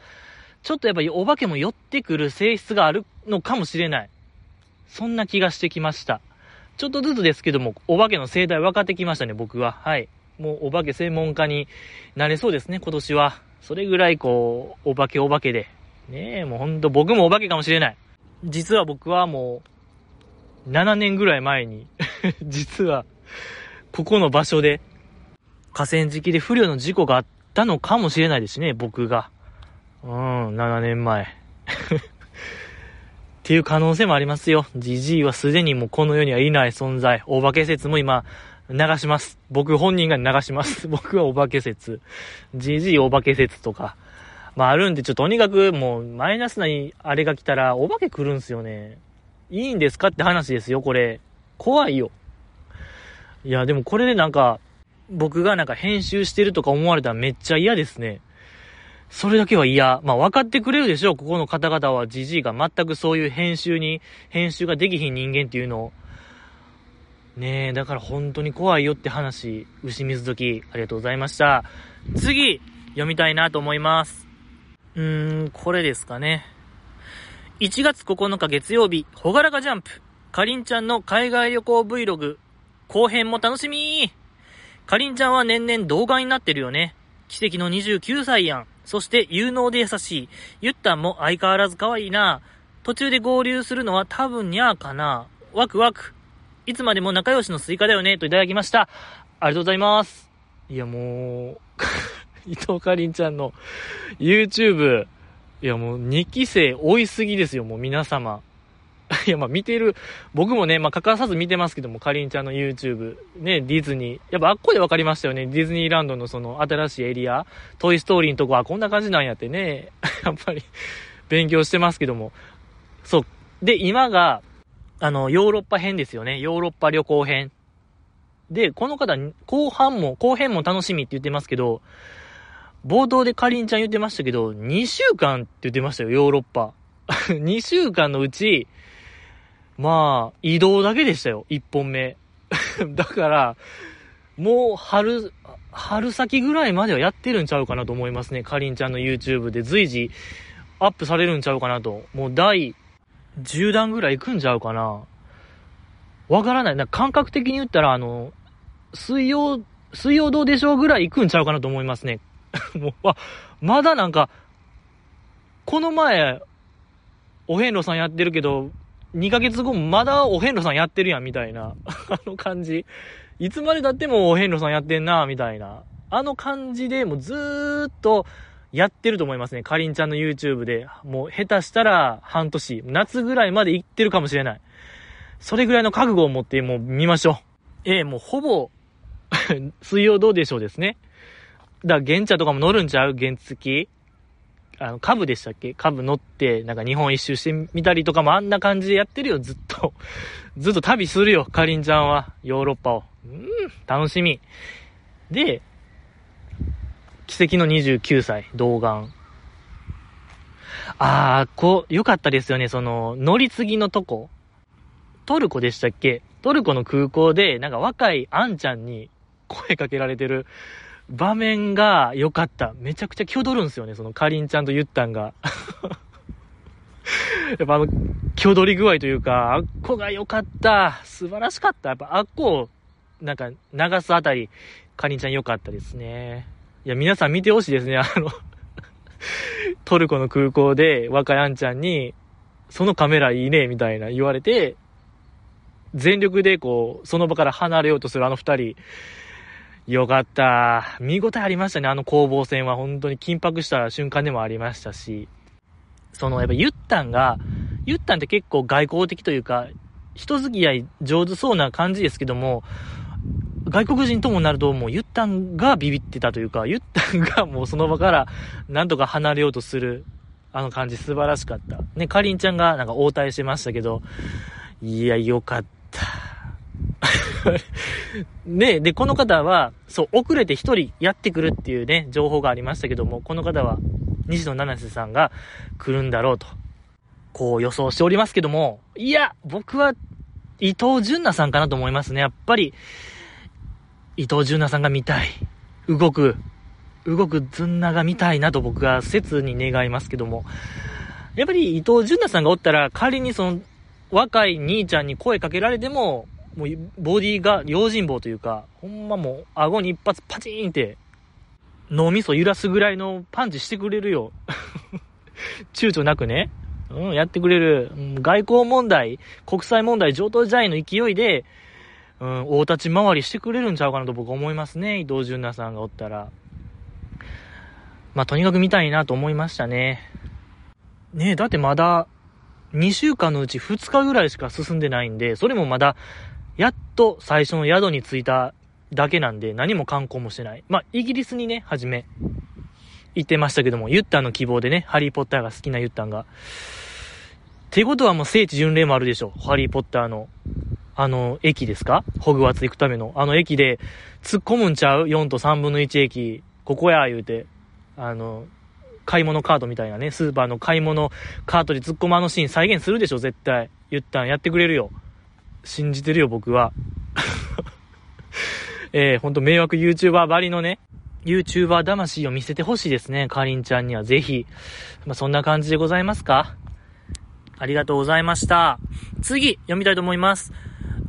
ちょっとやっぱりお化けも寄ってくる性質があるのかもしれない。そんな気がしてきました。ちょっとずつですけども、お化けの生態分かってきましたね、僕は。はい。もうお化け専門家になれそうですね、今年は。それぐらいこう、お化けお化けで。ねえ、もうほんと僕もお化けかもしれない。実は僕はもう、7年ぐらい前に 実は、ここの場所で、河川敷で不慮の事故があったのかもしれないですね、僕が。うん、7年前。っていう可能性もありますよ。ジジイはすでにもうこの世にはいない存在。お化け説も今、流します。僕本人が流します。僕はお化け説。ジジイお化け説とか。まああるんで、ちょっととにかくもうマイナスなあれが来たらお化け来るんすよね。いいんですかって話ですよ、これ。怖いよ。いや、でもこれでなんか、僕がなんか編集してるとか思われたらめっちゃ嫌ですね。それだけは嫌。まあ分かってくれるでしょう。ここの方々はじじいが全くそういう編集に、編集ができひん人間っていうのを。ねえ、だから本当に怖いよって話、牛水時、ありがとうございました。次、読みたいなと思います。うーん、これですかね。1月9日月曜日、ほがらかジャンプ。かりんちゃんの海外旅行 Vlog。後編も楽しみかりんちゃんは年々動画になってるよね。奇跡の29歳やん。そして有能で優しい。ゆったんも相変わらず可愛いな。途中で合流するのは多分にゃーかな。ワクワク。いつまでも仲良しのスイカだよね。といただきました。ありがとうございます。いやもう 伊藤かりんちゃんの YouTube、いやもう2期生追いすぎですよ、もう皆様。いや、まあ見てる、僕もね、まあ欠かさず見てますけども、かりんちゃんの YouTube、ね、ディズニー。やっぱあっこで分かりましたよね。ディズニーランドのその新しいエリア、トイストーリーのとこはこんな感じなんやってね、やっぱり勉強してますけども。そう。で、今が、あの、ヨーロッパ編ですよね。ヨーロッパ旅行編。で、この方、後半も、後編も楽しみって言ってますけど、冒頭でかりんちゃん言ってましたけど、2週間って言ってましたよ、ヨーロッパ。2週間のうち、まあ、移動だけでしたよ、1本目。だから、もう春、春先ぐらいまではやってるんちゃうかなと思いますね。かりんちゃんの YouTube で随時アップされるんちゃうかなと。もう第10弾ぐらい行くんちゃうかな。わからない。な感覚的に言ったら、あの、水曜、水曜どうでしょうぐらい行くんちゃうかなと思いますね。もう、あ、まだなんか、この前、お遍路さんやってるけど、2ヶ月後まだお遍路さんやってるやん、みたいな。あの感じ。いつまで経ってもお遍路さんやってんな、みたいな。あの感じでもうずーっとやってると思いますね。かりんちゃんの YouTube で。もう下手したら半年、夏ぐらいまで行ってるかもしれない。それぐらいの覚悟を持ってもう見ましょう。ええもうほぼ 水曜どうでしょうですね。だから、原茶とかも乗るんちゃう？原付きあの、株でしたっけ？株乗って、なんか日本一周してみたりとかもあんな感じでやってるよ、ずっと。ずっと旅するよ、かりんちゃんは。ヨーロッパを。うん、楽しみ。で、奇跡の29歳、童顔。あー、こう、よかったですよね、その、乗り継ぎのとこ。トルコでしたっけ？トルコの空港で、なんか若いあんちゃんに、声かけられてる場面が良かった。めちゃくちゃ気踊るんですよね、そのかりんちゃんとゆったんが。やっぱあの、気踊り具合というか、あっこが良かった。素晴らしかった。やっぱあっこを、なんか流すあたり、かりんちゃん良かったですね。いや、皆さん見てほしいですね。あの トルコの空港で若いあんちゃんに、そのカメラいいね、みたいな言われて、全力でこう、その場から離れようとするあの二人。よかった。見応えありましたね、あの攻防戦は。本当に緊迫した瞬間でもありましたし。その、やっぱユッタンが、ユッタンって結構外交的というか、人付き合い上手そうな感じですけども、外国人ともなるともうユッタンがビビってたというか、ユッタンがもうその場からなんとか離れようとする、あの感じ素晴らしかった。ね、かりんちゃんがなんか応対してましたけど、いや、よかった。ね、で、この方は、そう、遅れて一人やってくるっていうね、情報がありましたけども、この方は、西野七瀬さんが来るんだろうと、こう予想しておりますけども、いや、僕は、伊藤淳奈さんかなと思いますね。やっぱり、伊藤淳奈さんが見たい。動く、動くずんなが見たいなと僕は切に願いますけども、やっぱり伊藤淳奈さんがおったら、仮にその、若い兄ちゃんに声かけられても、もう、ボディが用心棒というか、ほんまもう、顎に一発パチーンって、脳みそ揺らすぐらいのパンチしてくれるよ。躊躇なくね。うん、やってくれる。外交問題、国際問題、上等時代の勢いで、うん、大立ち回りしてくれるんちゃうかなと僕思いますね。伊藤淳奈さんがおったら。まあ、とにかく見たいなと思いましたね。ねえ、だってまだ、2週間のうち2日ぐらいしか進んでないんで、それもまだやっと最初の宿に着いただけなんで、何も観光もしてない。まあ、イギリスにね、はじめ、行ってましたけども、ユッタンの希望でね、ハリーポッターが好きなユッタンが。ってことはもう聖地巡礼もあるでしょ。ハリーポッターの、あの、駅ですか？ホグワーツ行くための。あの駅で、突っ込むんちゃう ?4 と3分の1駅、ここや、言うて。あの、買い物カードみたいなね、スーパーの買い物カートで突っ込むあのシーン再現するでしょ、絶対。ユッタンやってくれるよ。信じてるよ、僕は。えー、ほんと迷惑 YouTuber ばりのね、YouTuber 魂を見せてほしいですね、かりんちゃんにはぜひ。まあ、そんな感じでございますかありがとうございました。次、読みたいと思います。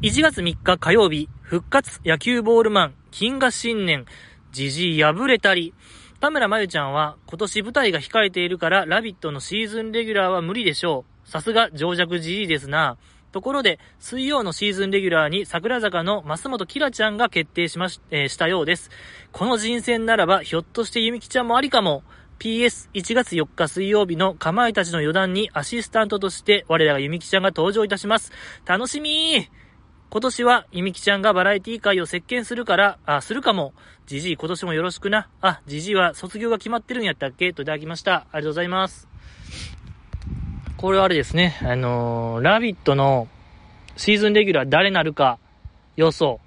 1月3日火曜日、復活野球ボールマン、金河新年、じじい破れたり、田村まゆちゃんは今年舞台が控えているからラビットのシーズンレギュラーは無理でしょう。さすが情弱じじいですな。ところで、水曜のシーズンレギュラーに桜坂の増本キラちゃんが決定しまし、えー、したようです。この人選ならば、ひょっとしてゆみきちゃんもありかも。PS1 月4日水曜日のかまいたちの余談にアシスタントとして我らがゆみきちゃんが登場いたします。楽しみー今年は、ゆみきちゃんがバラエティ界を席巻するから、あ、するかも。じじい、今年もよろしくな。あ、じじいは卒業が決まってるんやったっけ？といただきました。ありがとうございます。これはあれですね、あのー、ラビットのシーズンレギュラー誰なるか予想。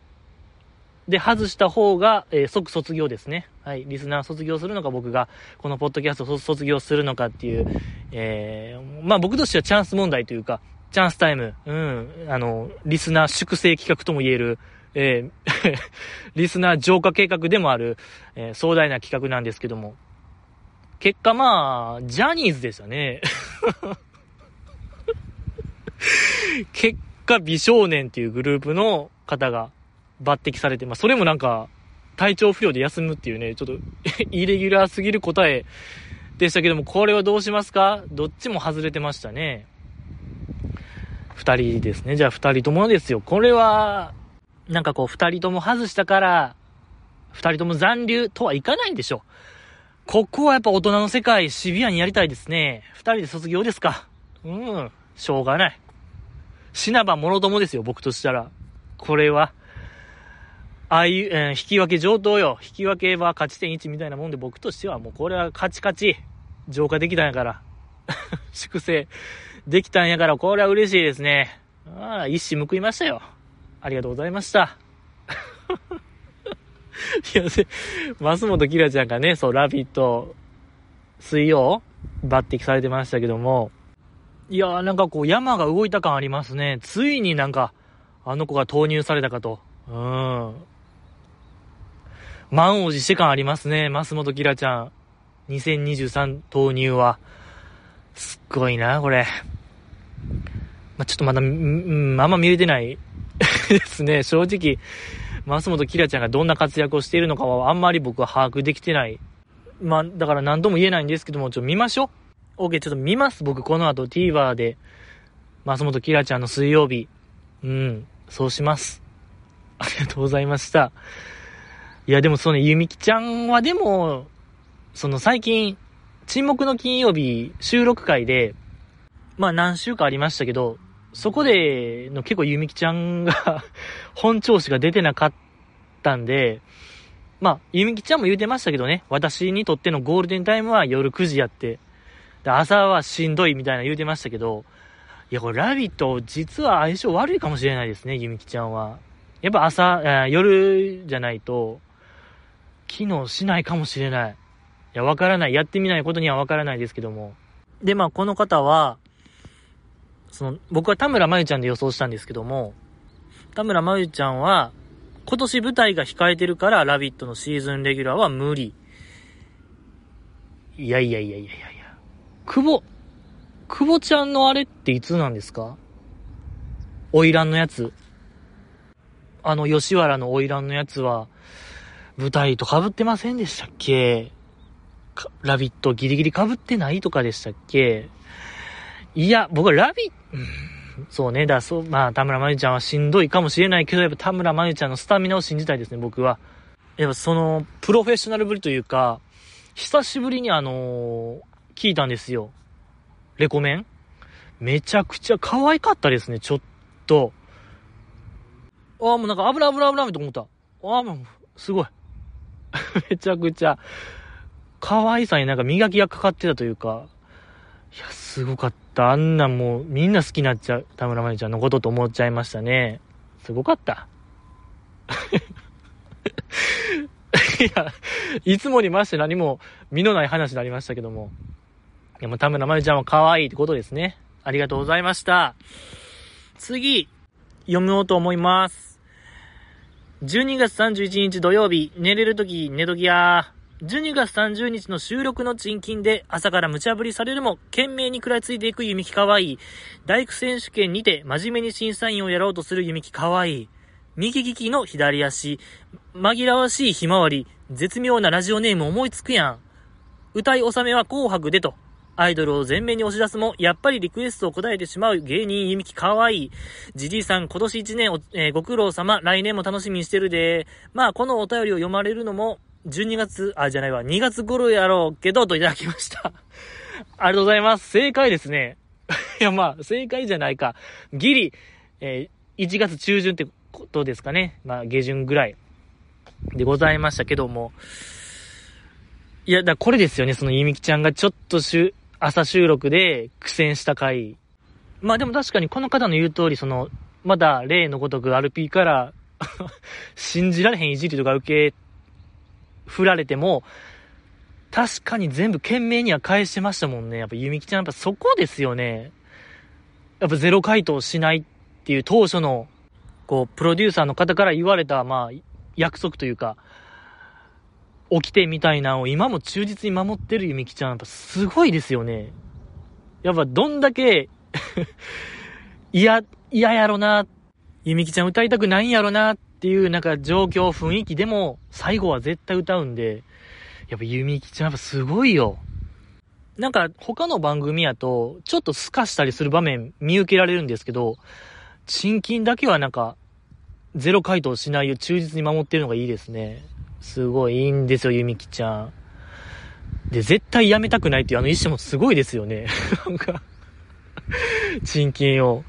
で、外した方が、えー、即卒業ですね。はい。リスナー卒業するのか、僕が、このポッドキャスト卒業するのかっていう、えー、まあ僕としてはチャンス問題というか、チャンスタイム、うん、あの、リスナー粛清企画とも言える、えー、リスナー浄化計画でもある、えー、壮大な企画なんですけども、結果まあ、ジャニーズでしたね。結果、美少年っていうグループの方が抜擢されて、まあ、それもなんか、体調不良で休むっていうね、ちょっと イレギュラーすぎる答えでしたけども、これはどうしますか？どっちも外れてましたね。二人ですね。じゃあ二人ともですよ。これは、なんかこう二人とも外したから、二人とも残留とはいかないんでしょ。ここはやっぱ大人の世界シビアにやりたいですね。二人で卒業ですか。うん。しょうがない。死なば諸友ですよ、僕としたら。これは。ああいう、えー、引き分け上等よ。引き分けは勝ち点1みたいなもんで僕としてはもうこれはカチカチ。浄化できたんやから。粛清できたんやから、これは嬉しいですね。ああ、一矢報いましたよ。ありがとうございました。いや、で、増本キラちゃんがね、そう、ラビット、水曜、抜擢されてましたけども、いやーなんかこう山が動いた感ありますね。ついになんか、あの子が投入されたかと。うん。満を持して感ありますね、増本キラちゃん。2023投入は。すっごいな、これ。まあ、ちょっとまだ、うん、あんま見れてない ですね。正直、増本キラちゃんがどんな活躍をしているのかはあんまり僕は把握できてない。まあ、だから何とも言えないんですけども、ちょっと見ましょう。OK、ちょっと見ます。僕この後 TVer で、増本キラちゃんの水曜日。うん、そうします。ありがとうございました。いや、でもそのゆみきちゃんはでも、その最近、沈黙の金曜日収録会で、まあ何週かありましたけど、そこでの結構ゆみきちゃんが 本調子が出てなかったんで、まあ、ゆみきちゃんも言うてましたけどね、私にとってのゴールデンタイムは夜9時やって、で朝はしんどいみたいな言うてましたけど、いや、これラビット実は相性悪いかもしれないですね、ゆみきちゃんは。やっぱ朝え、夜じゃないと、機能しないかもしれない。いや、わからない。やってみないことにはわからないですけども。で、まあ、この方は、その、僕は田村まゆちゃんで予想したんですけども、田村まゆちゃんは、今年舞台が控えてるから、ラビットのシーズンレギュラーは無理。いやいやいやいやいや。久保、久保ちゃんのあれっていつなんですか？花魁のやつ。あの、吉原の花魁のやつは、舞台と被ってませんでしたっけ？ラビットギリギリ被ってないとかでしたっけ？いや、僕はラビット、そうね、だそう、まあ、田村真由ちゃんはしんどいかもしれないけど、やっぱ田村真由ちゃんのスタミナを信じたいですね、僕は。やっぱその、プロフェッショナルぶりというか、久しぶりにあのー、聞いたんですよ。レコメン？めちゃくちゃ可愛かったですね、ちょっと。ああ、もうなんか油油油と思った。ああ、もう、すごい。めちゃくちゃ、可愛さになんか磨きがかかってたというか、いや、すごかった。あんなもうみんな好きになっちゃう。田村真由ちゃんのことと思っちゃいましたね。すごかった。いや、いつもにまして何も身のない話になりましたけども。でも田村真由ちゃんは可愛いってことですね。ありがとうございました。次、読もうと思います。12月31日土曜日、寝れるとき寝ときや12月30日の収録の賃金で朝から無茶ぶりされるも、懸命に食らいついていく弓木かわいい。大工選手権にて真面目に審査員をやろうとする弓木かわいい。右利きの左足。紛らわしいひまわり。絶妙なラジオネーム思いつくやん。歌い納めは紅白でと。アイドルを前面に押し出すも、やっぱりリクエストを答えてしまう芸人ゆみきかわいい。じじいさん、今年一年えー、ご苦労様、来年も楽しみにしてるで。まあ、このお便りを読まれるのも、12月、あ、じゃないわ、2月頃やろうけど、といただきました。ありがとうございます。正解ですね。いや、まあ、正解じゃないか。ギリ、えー、1月中旬ってことですかね。まあ、下旬ぐらいでございましたけども。いや、だこれですよね。そのゆみきちゃんがちょっとしゅ、朝収録で苦戦した回。まあでも確かにこの方の言う通り、その、まだ例のごとく RP から 信じられへんいじりとか受け振られても、確かに全部懸命には返してましたもんね。やっぱ、ゆみちゃん、やっぱそこですよね。やっぱゼロ回答しないっていう当初の、こう、プロデューサーの方から言われた、まあ、約束というか、起きてみたいなのを今も忠実に守ってるゆみきちゃん、やっぱすごいですよね。やっぱどんだけ 嫌、嫌やろな、ゆみきちゃん歌いたくないんやろなっていうなんか状況、雰囲気でも最後は絶対歌うんで、やっぱゆみきちゃんやっぱすごいよ。なんか他の番組やと、ちょっと透かしたりする場面見受けられるんですけど、賃金だけはなんか、ゼロ回答しないよう忠実に守ってるのがいいですね。すごいいいんですよ、ゆみきちゃん。で、絶対やめたくないっていうあの意思もすごいですよね。なんか賃金を。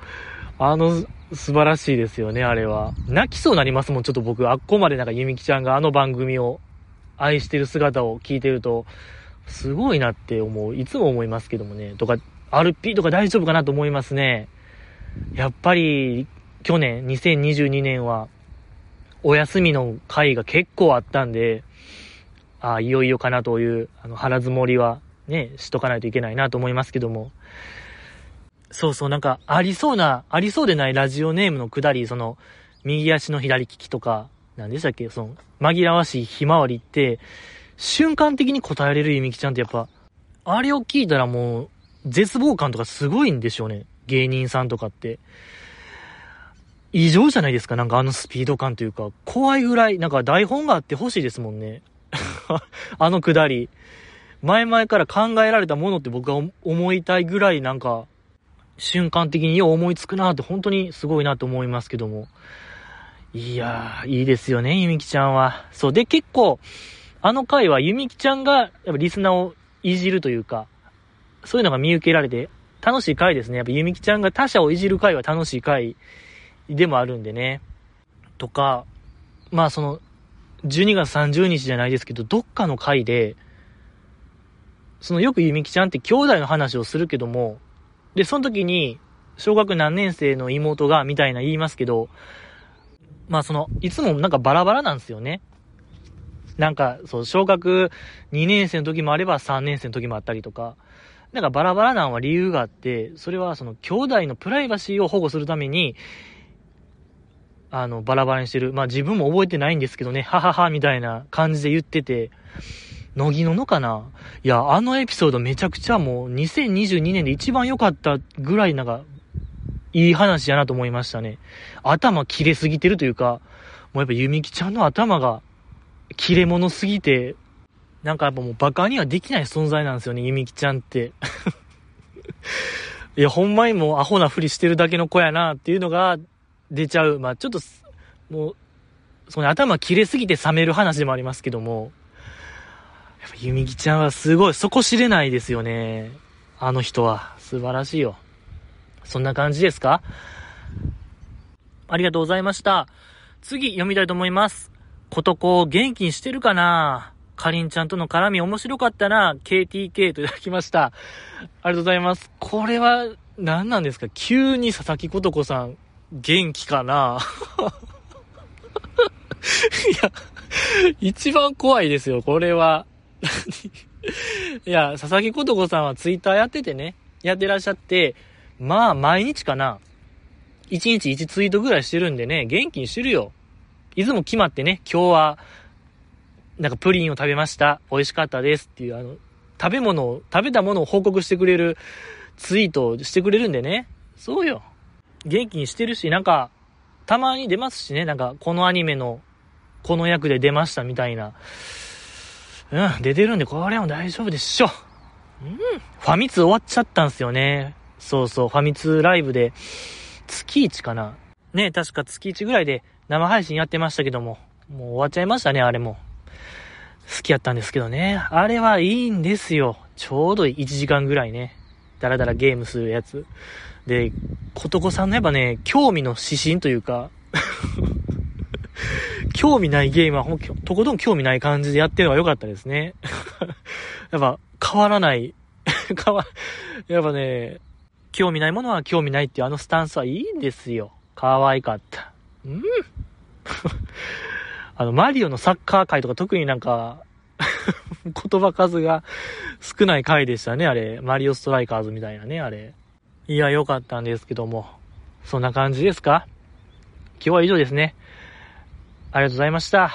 あの、素晴らしいですよね、あれは。泣きそうになりますもん、ちょっと僕、あっこまでなんかゆみきちゃんがあの番組を愛してる姿を聞いてると、すごいなって思う。いつも思いますけどもね。とか、RP とか大丈夫かなと思いますね。やっぱり、去年、2022年は、お休みの回が結構あったんで、ああ、いよいよかなという、あの、腹積もりは、ね、しとかないといけないなと思いますけども。そうそう、なんか、ありそうな、ありそうでないラジオネームのくだり、その、右足の左利きとか、何でしたっけその、紛らわしいひまわりって、瞬間的に答えれるゆみきちゃんってやっぱ、あれを聞いたらもう、絶望感とかすごいんでしょうね。芸人さんとかって。異常じゃないですか？なんかあのスピード感というか、怖いぐらい、なんか台本があってほしいですもんね。あのくだり。前々から考えられたものって僕は思いたいぐらいなんか、瞬間的によう思いつくなって本当にすごいなと思いますけども。いやー、いいですよね、ゆみきちゃんは。そう。で、結構、あの回はゆみきちゃんが、やっぱリスナーをいじるというか、そういうのが見受けられて、楽しい回ですね。やっぱゆみきちゃんが他者をいじる回は楽しい回でもあるんでね。とか、まあその、12月30日じゃないですけど、どっかの回で、そのよくゆみきちゃんって兄弟の話をするけども、で、その時に、小学何年生の妹が、みたいな言いますけど、まあその、いつもなんかバラバラなんですよね。なんか、そう、小学2年生の時もあれば3年生の時もあったりとか、なんかバラバラなんは理由があって、それはその兄弟のプライバシーを保護するために、あの、バラバラにしてる。まあ自分も覚えてないんですけどね、はははみたいな感じで言ってて、乃木ののかな？いや、あのエピソードめちゃくちゃもう2022年で一番良かったぐらいなんか、いい話やなと思いましたね。頭切れすぎてるというか、もうやっぱゆみきちゃんの頭が切れ者すぎて、なんかやっぱもうバカにはできない存在なんですよね、ゆみちゃんって。いや、ほんまにもうアホなふりしてるだけの子やなっていうのが出ちゃう。まあちょっと、もう、その頭切れすぎて冷める話でもありますけども、やっぱ、ゆみきちゃんはすごい、底知れないですよね。あの人は。素晴らしいよ。そんな感じですか？ありがとうございました。次、読みたいと思います。ことこ元気にしてるかな？かりんちゃんとの絡み面白かったな？KTK といただきました。ありがとうございます。これは、何なんですか？急に佐々木ことこさん、元気かな？いや、一番怖いですよ、これは。いや、佐々木琴子さんはツイッターやっててね、やってらっしゃって、まあ、毎日かな。1日1ツイートぐらいしてるんでね、元気にしてるよ。いつも決まってね、今日は、なんかプリンを食べました。美味しかったですっていう、あの、食べ物を、食べたものを報告してくれるツイートをしてくれるんでね。そうよ。元気にしてるし、なんか、たまに出ますしね、なんか、このアニメの、この役で出ましたみたいな。うん、出てるんで、これはも大丈夫でしょ。うん、ファミ通終わっちゃったんすよね。そうそう、ファミ通ライブで、月1かな。ね、確か月1ぐらいで生配信やってましたけども、もう終わっちゃいましたね、あれも。好きやったんですけどね。あれはいいんですよ。ちょうど1時間ぐらいね。だらだらゲームするやつ。で、ことこさんのやっぱね、興味の指針というか 興味ないゲームはほんとことん興味ない感じでやってるのが良かったですね。やっぱ変わらない 変わ、やっぱね、興味ないものは興味ないっていうあのスタンスはいいんですよ。可愛かった。うんあの、マリオのサッカー界とか特になんか言葉数が少ない回でしたね、あれ。マリオストライカーズみたいなね、あれ。いや、良かったんですけども。そんな感じですか？今日は以上ですね。ありがとうございました。